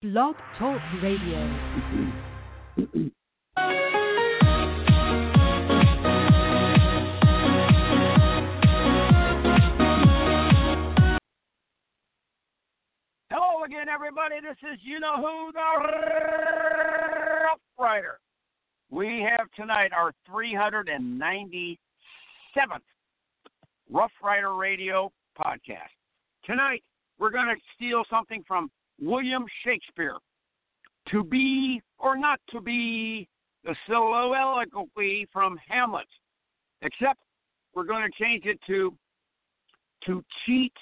Blog Talk Radio. Hello again, everybody. This is you know who the Rough Rider. We have tonight our 397th Rough Rider Radio podcast. Tonight we're going to steal something from William Shakespeare. To be or not to be, the soliloquy from Hamlet. Except we're going to change it to to cheat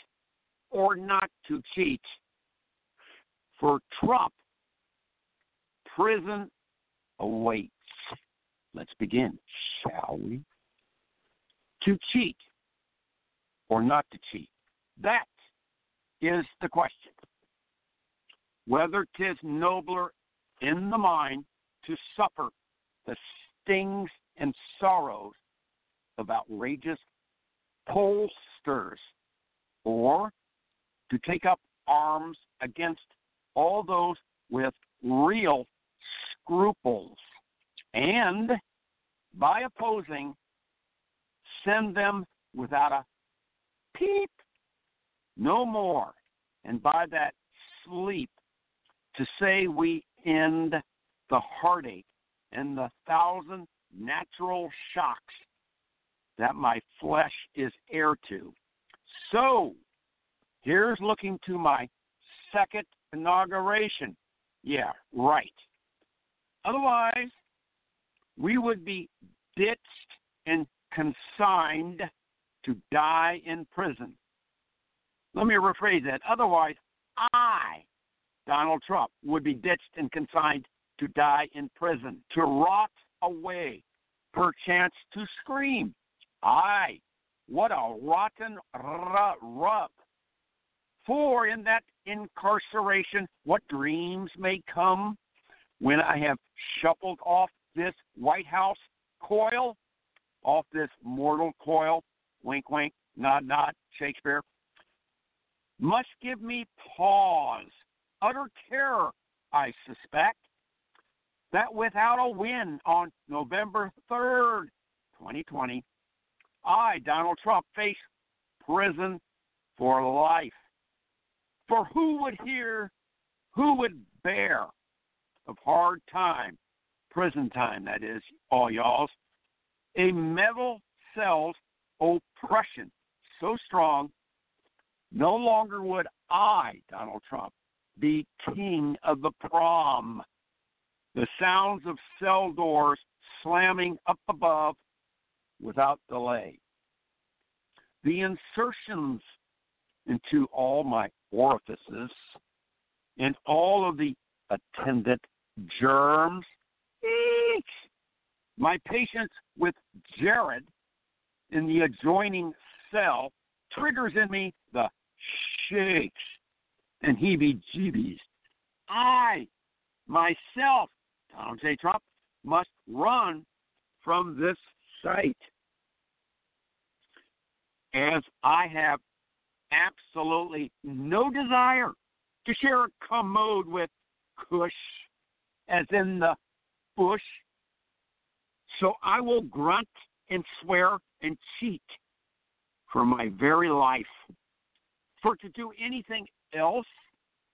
or not to cheat. For Trump, prison awaits. Let's begin, shall we? To cheat or not to cheat. That is the question. Whether 'tis nobler in the mind to suffer the stings and sorrows of outrageous pollsters, or to take up arms against all those with real scruples, and by opposing, send them without a peep, no more, and by that sleep to say we end the heartache and the thousand natural shocks that my flesh is heir to. So, here's looking to my second inauguration. Yeah, right. Otherwise, we would be ditched and consigned to die in prison. Let me rephrase that. Otherwise, I Donald Trump would be ditched and consigned to die in prison, to rot away, perchance to scream. Aye, what a rotten rub. For in that incarceration, what dreams may come when I have shuffled off this White House coil, off this mortal coil, wink, wink, nod, nod, Shakespeare, must give me pause utter terror, I suspect, that without a win on November 3rd, 2020, I, Donald Trump, face prison for life. For who would hear, who would bear of hard time, prison time, that is, all y'all's, a metal cell's oppression so strong, no longer would I, Donald Trump, be king of the prom. The sounds of cell doors slamming up above without delay. The insertions into all my orifices and all of the attendant germs. Eek! My patience with Jared in the adjoining cell triggers in me the shakes and heebie jeebies. I, myself, Donald J. Trump, must run from this site. As I have absolutely no desire to share a commode with Kush, as in the bush. So I will grunt and swear and cheat for my very life. For to do anything else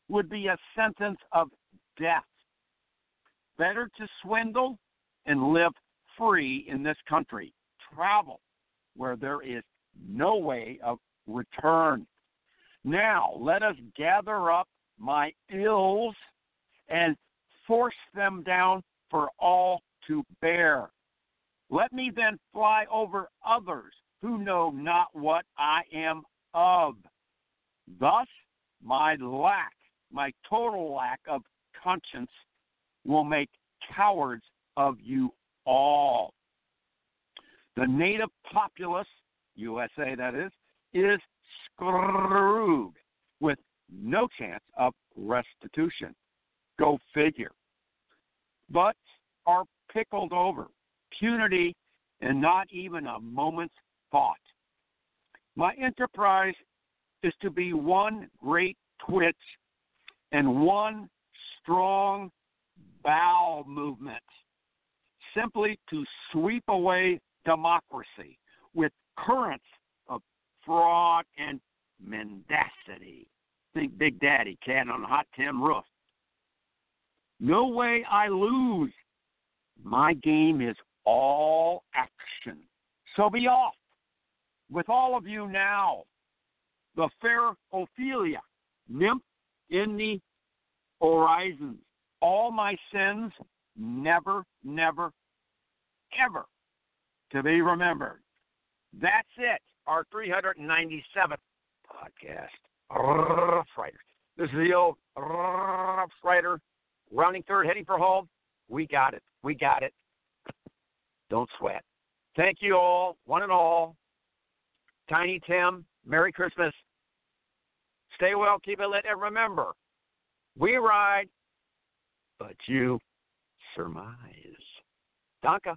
would be a sentence of death. Better to swindle and live free in this country. Travel where there is no way of return. Now, let us gather up my ills and force them down for all to bear. Let me then fly over others who know not what I am of. Thus, my lack, my total lack of conscience will make cowards of you all. The native populace, USA that is, is screwed with no chance of restitution. Go figure. But are pickled over, punity, and not even a moment's thought. My enterprise is to be one great twitch and one strong bowel movement simply to sweep away democracy with currents of fraud and mendacity. Think Big Daddy cat on a hot tin roof. No way I lose. My game is all action. So be off with all of you now. The fair Ophelia, nymph in the horizons. All my sins never, never, ever to be remembered. That's it. Our 397th podcast. Rough This is the old Rider rounding third, heading for home. We got it. We got it. Don't sweat. Thank you all, one and all. Tiny Tim, Merry Christmas. Stay well, keep it lit, and remember, we ride, but you surmise. Donka.